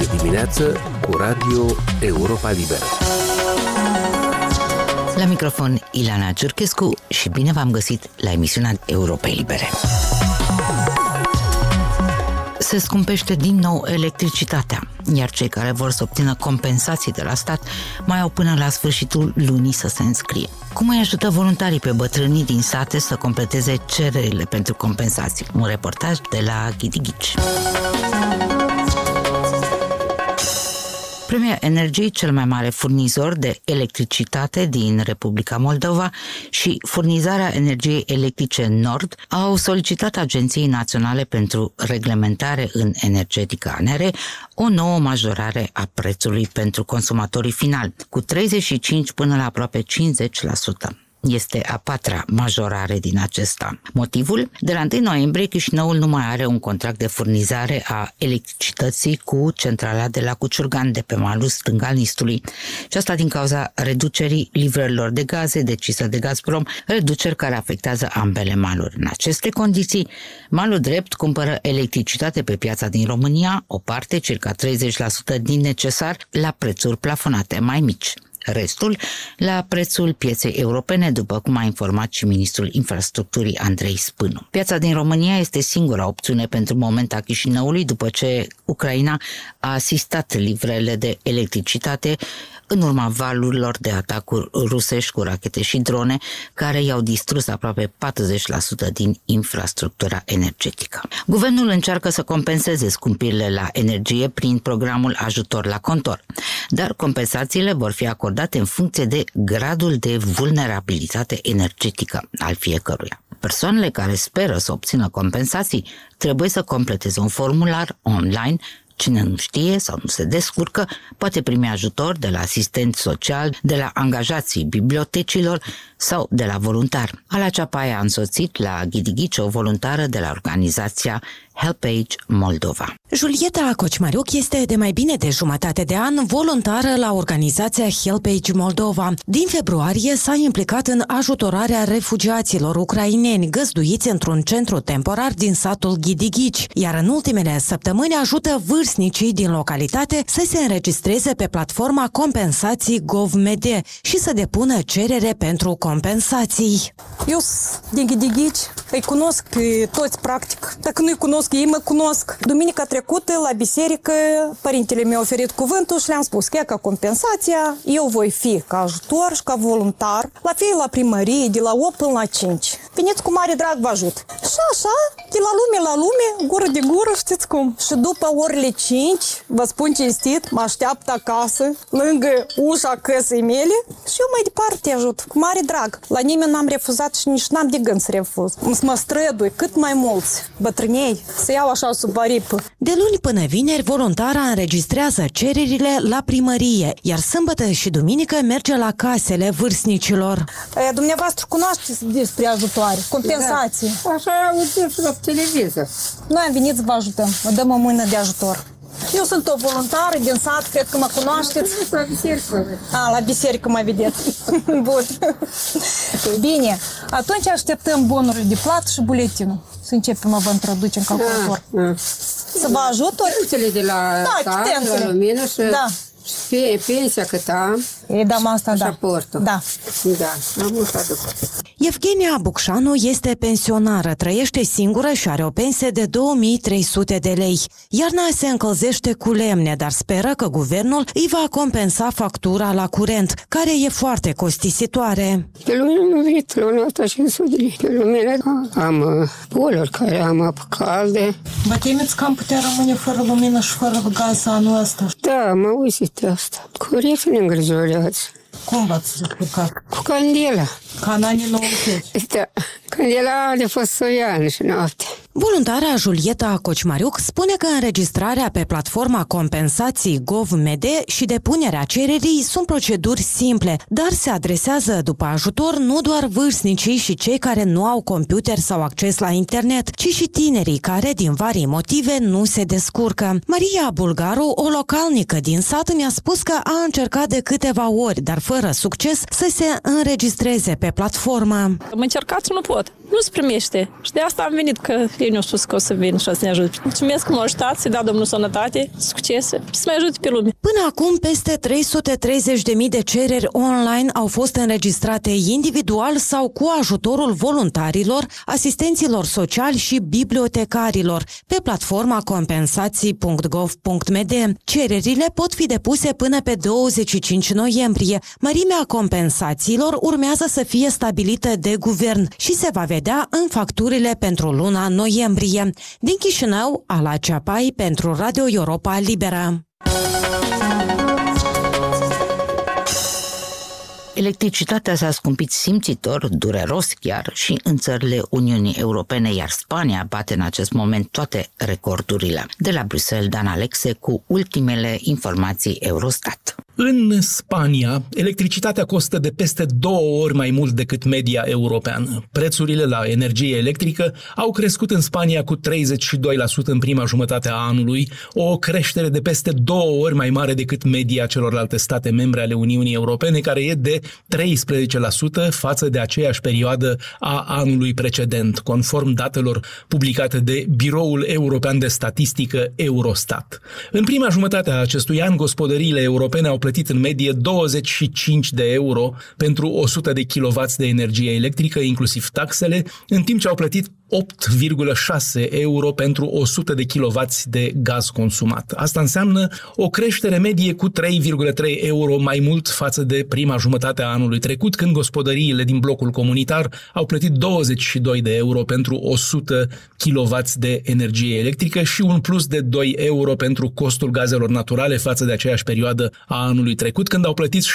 Este dimineață cu Radio Europa Liberă. La microfon Ilana Ciurchescu și bine v-am găsit la emisiunea Europei Libere. Se scumpește din nou electricitatea, iar cei care vor să obțină compensații de la stat mai au până la sfârșitul lunii să se înscrie. Cum îi ajută voluntarii pe bătrânii din sate să completeze cererile pentru compensații? Un reportaj de la Ghidighici. Premier Energy, cel mai mare furnizor de electricitate din Republica Moldova și furnizarea energiei electrice Nord, au solicitat Agenției Naționale pentru Reglementare în Energetică ANR o nouă majorare a prețului pentru consumatorii finali, cu 35 până la aproape 50%. Este a patra majorare din acesta. Motivul? De la 1 noiembrie Chișinăul nu mai are un contract de furnizare a electricității cu centrala de la Cuciurgan de pe malul stâng al Nistului. Și asta din cauza reducerii livrărilor de gaze decisă de Gazprom, reduceri care afectează ambele maluri. În aceste condiții, malul drept cumpără electricitate pe piața din România, o parte, circa 30% din necesar, la prețuri plafonate mai mici restul la prețul pieței europene, după cum a informat și ministrul infrastructurii Andrei Spânu. Piața din România este singura opțiune pentru moment a Chișinăului după ce Ucraina a asistat livrele de electricitate în urma valurilor de atacuri rusești cu rachete și drone, care i-au distrus aproape 40% din infrastructura energetică. Guvernul încearcă să compenseze scumpirile la energie prin programul ajutor la contor, dar compensațiile vor fi acordate în funcție de gradul de vulnerabilitate energetică al fiecăruia. Persoanele care speră să obțină compensații trebuie să completeze un formular online Cine nu știe sau nu se descurcă poate primi ajutor de la asistent social, de la angajații bibliotecilor sau de la voluntar. Ala Ceapaia a însoțit la Ghidighici o voluntară de la organizația HelpAge Moldova. Julieta Cocimariuc este de mai bine de jumătate de an voluntară la organizația HelpAge Moldova. Din februarie s-a implicat în ajutorarea refugiaților ucraineni găzduiți într-un centru temporar din satul Ghidighici, iar în ultimele săptămâni ajută vârstnicii din localitate să se înregistreze pe platforma compensații GovMD și să depună cerere pentru compensații. Eu din Ghidighici îi cunosc pe toți practic. Dacă nu-i cunosc cunosc, ei mă cunosc. Duminica trecută, la biserică, părintele mi-a oferit cuvântul și le-am spus că ca compensația, eu voi fi ca ajutor și ca voluntar, la fie la primărie, de la 8 până la 5. Veniți cu mare drag vă ajut. Și așa, de la lume la lume, gură de gură, știți cum. Și după orele 5, vă spun cinstit, mă așteaptă acasă, lângă ușa căsei mele și eu mai departe ajut, cu mare drag. La nimeni n-am refuzat și nici n-am de gând să refuz. Să mă strădui cât mai mulți bătrânei să iau așa sub aripă. De luni până vineri, voluntara înregistrează cererile la primărie, iar sâmbătă și duminică merge la casele vârstnicilor. E, dumneavoastră cunoașteți despre ajutoare, compensații. Da. Așa auzim și la televizor. Noi am venit să vă ajutăm, vă dăm o mână de ajutor. Eu sunt o voluntară din sat, cred că mă cunoașteți. La biserică. A, la biserică mă vedeți. Bun. Bine, atunci așteptăm bonurile de plată și buletinul. Să începem a vă introduce în calculator. Da, da. Să vă ajut ori? Punctele de la Da, stat, de chitențele. la lumină și Da. și pe, pensia cât am E, dam asta, și da. aportul. Da. Da, am mult aduc. Evgenia Bucșanu este pensionară, trăiește singură și are o pensie de 2300 de lei. Iarna se încălzește cu lemne, dar speră că guvernul îi va compensa factura la curent, care e foarte costisitoare. Pe lumină nu venit luna asta 500 de lei. Pe lumină am uh, boluri care am apă caldă. Vă temeți că am putea rămâne fără lumină și fără gaz anul ăsta? Da, am auzit de asta. Corect ne îngrijorează. Cum v-ați descurcat? Cu candela. Ca în anii 90. Da, candela de fost soian și noapte. Voluntara Julieta Cocimariuc spune că înregistrarea pe platforma compensații GovMD și depunerea cererii sunt proceduri simple, dar se adresează după ajutor nu doar vârstnicii și cei care nu au computer sau acces la internet, ci și tinerii care, din vari motive, nu se descurcă. Maria Bulgaru, o localnică din sat, mi-a spus că a încercat de câteva ori, dar fără succes, să se înregistreze pe platformă. Am încercat și nu pot. Nu se primește. Și de asta am venit, că ei ne-au spus că o să vin și o să ne ajute. Mulțumesc că m-au ajutat, să-i dea Domnul sănătate, succese și să mai ajute pe lume. Până acum, peste 330.000 de cereri online au fost înregistrate individual sau cu ajutorul voluntarilor, asistenților sociali și bibliotecarilor pe platforma compensații.gov.md. Cererile pot fi depuse până pe 25 noiembrie. Mărimea compensațiilor urmează să fie stabilită de guvern și se va vedea în facturile pentru luna noiembrie. Din Chișinău, Ala Ceapai pentru Radio Europa Liberă. Electricitatea s-a scumpit simțitor, dureros chiar, și în țările Uniunii Europene, iar Spania bate în acest moment toate recordurile. De la Bruxelles, Dan Alexe cu ultimele informații Eurostat. În Spania, electricitatea costă de peste două ori mai mult decât media europeană. Prețurile la energie electrică au crescut în Spania cu 32% în prima jumătate a anului, o creștere de peste două ori mai mare decât media celorlalte state membre ale Uniunii Europene, care e de 13% față de aceeași perioadă a anului precedent, conform datelor publicate de Biroul European de Statistică Eurostat. În prima jumătate a acestui an, gospodăriile europene au plătit în medie 25 de euro pentru 100 de kW de energie electrică, inclusiv taxele, în timp ce au plătit 8,6 euro pentru 100 de kW de gaz consumat. Asta înseamnă o creștere medie cu 3,3 euro mai mult față de prima jumătate a anului trecut, când gospodăriile din blocul comunitar au plătit 22 de euro pentru 100 kW de energie electrică și un plus de 2 euro pentru costul gazelor naturale față de aceeași perioadă a anului trecut, când au plătit 6,4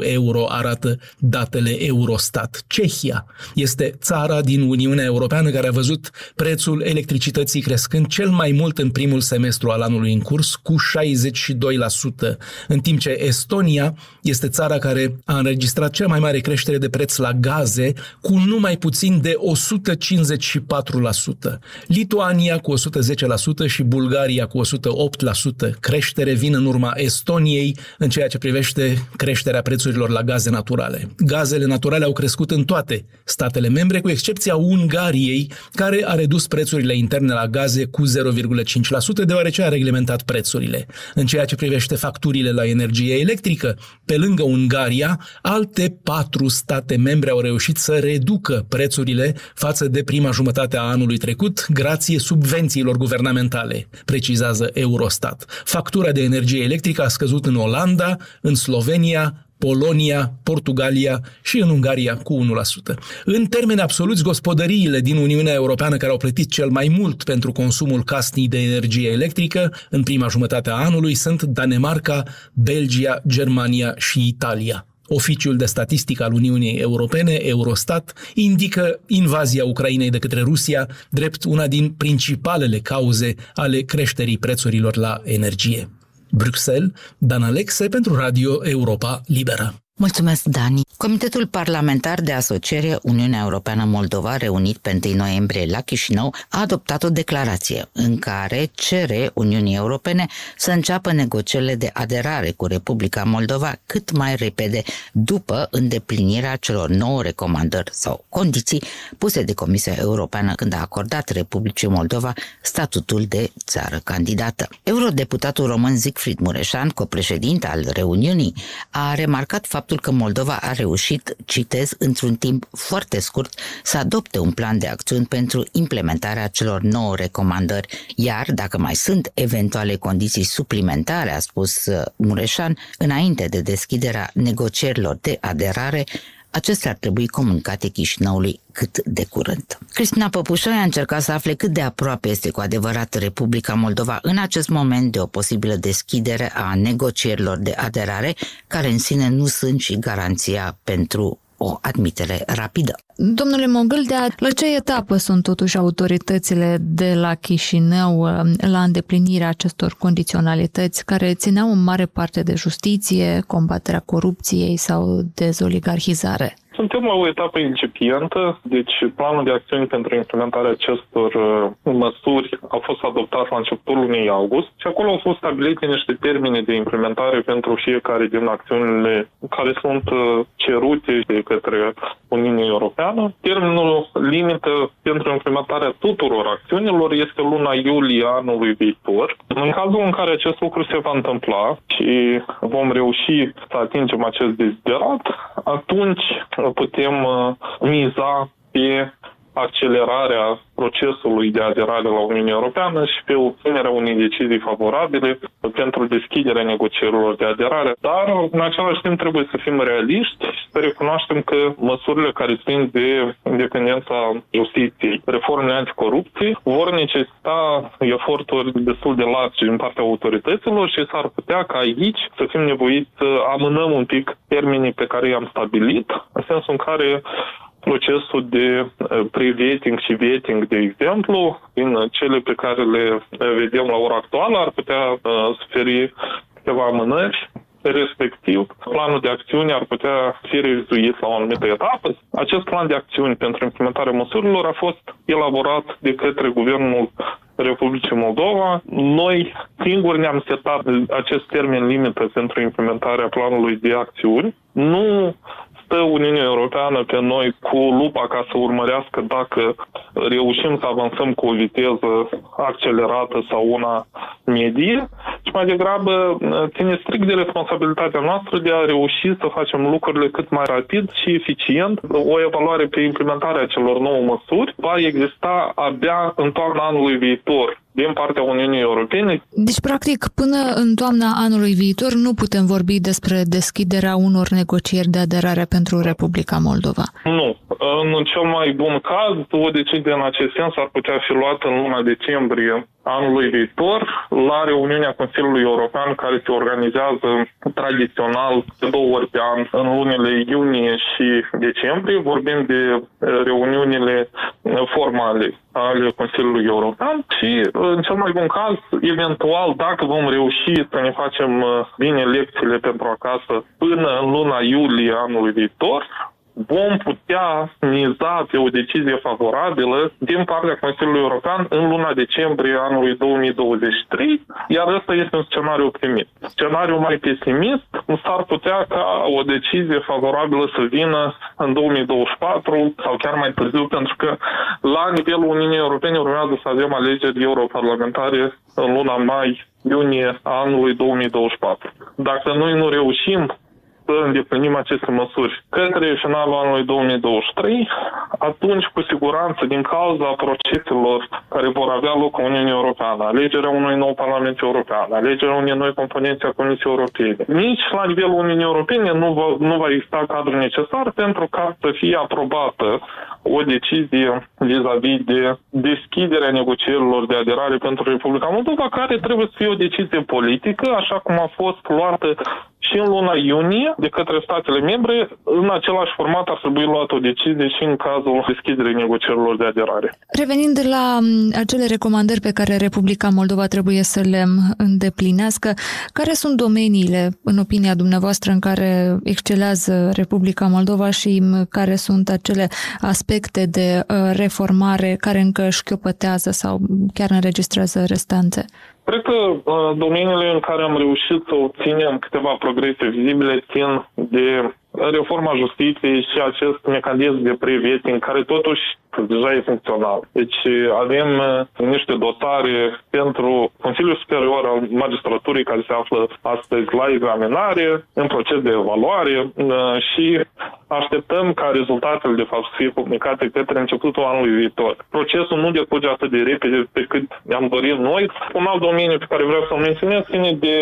euro, arată datele Eurostat. Cehia este țara din Uniunea Europeană care a văzut prețul electricității crescând cel mai mult în primul semestru al anului în curs, cu 62%, în timp ce Estonia este țara care a înregistrat cea mai mare creștere de preț la gaze, cu numai puțin de 154%. Lituania cu 110% și Bulgaria cu 108%. Creștere vin în urma Estoniei în ceea ce privește creșterea prețurilor la gaze naturale. Gazele naturale au crescut în toate statele membre, cu excepția Ungariei Ungariei, care a redus prețurile interne la gaze cu 0,5%, deoarece a reglementat prețurile. În ceea ce privește facturile la energie electrică, pe lângă Ungaria, alte patru state membre au reușit să reducă prețurile față de prima jumătate a anului trecut, grație subvențiilor guvernamentale, precizează Eurostat. Factura de energie electrică a scăzut în Olanda, în Slovenia, Polonia, Portugalia și în Ungaria cu 1%. În termeni absoluți, gospodăriile din Uniunea Europeană care au plătit cel mai mult pentru consumul casnic de energie electrică în prima jumătate a anului sunt Danemarca, Belgia, Germania și Italia. Oficiul de statistică al Uniunii Europene, Eurostat, indică invazia Ucrainei de către Rusia drept una din principalele cauze ale creșterii prețurilor la energie. Bruxelles, Dan Alexe pentru Radio Europa Liberă. Mulțumesc, Dani. Comitetul Parlamentar de Asociere Uniunea Europeană Moldova, reunit pe 1 noiembrie la Chișinău, a adoptat o declarație în care cere Uniunii Europene să înceapă negocierile de aderare cu Republica Moldova cât mai repede după îndeplinirea celor nouă recomandări sau condiții puse de Comisia Europeană când a acordat Republicii Moldova statutul de țară candidată. Eurodeputatul român Siegfried Mureșan, copreședinte al reuniunii, a remarcat faptul faptul că Moldova a reușit, citez, într-un timp foarte scurt, să adopte un plan de acțiuni pentru implementarea celor nouă recomandări, iar dacă mai sunt eventuale condiții suplimentare, a spus uh, Mureșan, înainte de deschiderea negocierilor de aderare, acestea ar trebui comunicate Chișinăului cât de curând. Cristina Păpușoi a încercat să afle cât de aproape este cu adevărat Republica Moldova în acest moment de o posibilă deschidere a negocierilor de aderare, care în sine nu sunt și garanția pentru o admitere rapidă. Domnule Mogâldea, la ce etapă sunt totuși autoritățile de la Chișinău uh, la îndeplinirea acestor condiționalități care țineau în mare parte de justiție, combaterea corupției sau dezoligarhizare? Suntem la o etapă incipientă, deci planul de acțiuni pentru implementarea acestor uh, măsuri a fost adoptat la începutul lunii august și acolo au fost stabilite niște termene de implementare pentru fiecare din acțiunile care sunt uh, cerute de către Uniunea Europeană. Termenul limită pentru implementarea tuturor acțiunilor este luna iulie anului viitor. În cazul în care acest lucru se va întâmpla și vom reuși să atingem acest deziderat, atunci putem uh, miza pe accelerarea procesului de aderare la Uniunea Europeană și pe obținerea unei decizii favorabile pentru deschiderea negocierilor de aderare. Dar, în același timp, trebuie să fim realiști și să recunoaștem că măsurile care țin de independența justiției, reformele anticorupție, vor necesita eforturi destul de largi din partea autorităților și s-ar putea ca aici să fim nevoiți să amânăm un pic termenii pe care i-am stabilit, în sensul în care procesul de eh, pre-vetting și vetting, de exemplu, din cele pe care le vedem la ora actuală, ar putea eh, suferi câteva amânări respectiv planul de acțiune ar putea fi revizuit la o anumită etapă. Acest plan de acțiuni pentru implementarea măsurilor a fost elaborat de către Guvernul Republicii Moldova. Noi singuri ne-am setat acest termen limită pentru implementarea planului de acțiuni. Nu stă Uniunea Europeană pe noi cu lupa ca să urmărească dacă reușim să avansăm cu o viteză accelerată sau una medie, și mai degrabă ține strict de responsabilitatea noastră de a reuși să facem lucrurile cât mai rapid și eficient. O evaluare pe implementarea celor nouă măsuri va exista abia în toamna anului viitor din partea Uniunii Europene. Deci, practic, până în toamna anului viitor nu putem vorbi despre deschiderea unor negocieri de aderare pentru Republica Moldova. Nu. În cel mai bun caz, o decizie în acest sens ar putea fi luată în luna decembrie anului viitor la reuniunea Consiliului European care se organizează tradițional de două ori pe an în lunile iunie și decembrie. Vorbim de reuniunile formale ale Consiliului European și, în cel mai bun caz, eventual, dacă vom reuși să ne facem uh, bine lecțiile pentru acasă până în luna iulie anului viitor, vom putea miza pe o decizie favorabilă din partea Consiliului European în luna decembrie anului 2023, iar ăsta este un scenariu optimist. Scenariul mai pesimist s-ar putea ca o decizie favorabilă să vină în 2024 sau chiar mai târziu, pentru că la nivelul Uniunii Europene urmează să avem alegeri europarlamentare în luna mai iunie anului 2024. Dacă noi nu reușim să îndeplinim aceste măsuri. Către finalul anului 2023, atunci, cu siguranță, din cauza proceselor care vor avea loc în Uniunea Europeană, alegerea unui nou Parlament European, alegerea unei noi componențe a Comisiei Europene, nici la nivelul Uniunii Europene nu va, nu va exista cadrul necesar pentru ca să fie aprobată o decizie vis-a-vis de deschiderea negocierilor de aderare pentru Republica Moldova, care trebuie să fie o decizie politică, așa cum a fost luată și în luna iunie de către statele membre, în același format ar trebui luată o decizie și în cazul deschiderii negocierilor de aderare. Revenind la acele recomandări pe care Republica Moldova trebuie să le îndeplinească, care sunt domeniile, în opinia dumneavoastră, în care excelează Republica Moldova și care sunt acele aspecte de uh, reformare care încă șchiopătează sau chiar înregistrează restanțe? Cred că uh, domeniile în care am reușit să obținem câteva progrese vizibile țin de reforma justiției și acest mecanism de pre care totuși deja e funcțional. Deci avem uh, niște dotare pentru Consiliul Superior al Magistraturii care se află astăzi la examinare, în proces de evaluare uh, și așteptăm ca rezultatele de fapt să fie publicate către începutul anului viitor. Procesul nu decurge atât de repede pe cât ne-am dorit noi. Un alt domeniu pe care vreau să-l menționez ține de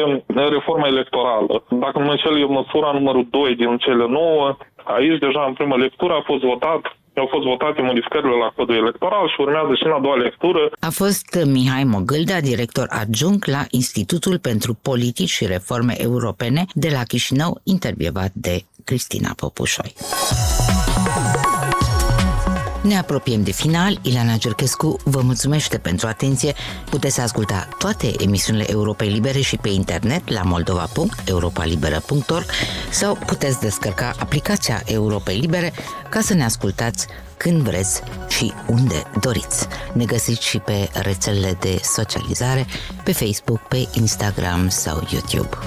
reforma electorală. Dacă nu mă înșel, e măsura numărul 2 din cele 9. Aici deja în prima lectură a fost votat au fost votate modificările la codul electoral și urmează și în a doua lectură. A fost Mihai Mogâlda, director adjunct la Institutul pentru Politici și Reforme Europene de la Chișinău, intervievat de Cristina Popușoi. Ne apropiem de final. Ileana Gerchescu vă mulțumește pentru atenție. Puteți asculta toate emisiunile Europei Libere și pe internet la moldova.europalibera.org sau puteți descărca aplicația Europei Libere ca să ne ascultați când vreți și unde doriți. Ne găsiți și pe rețelele de socializare, pe Facebook, pe Instagram sau YouTube.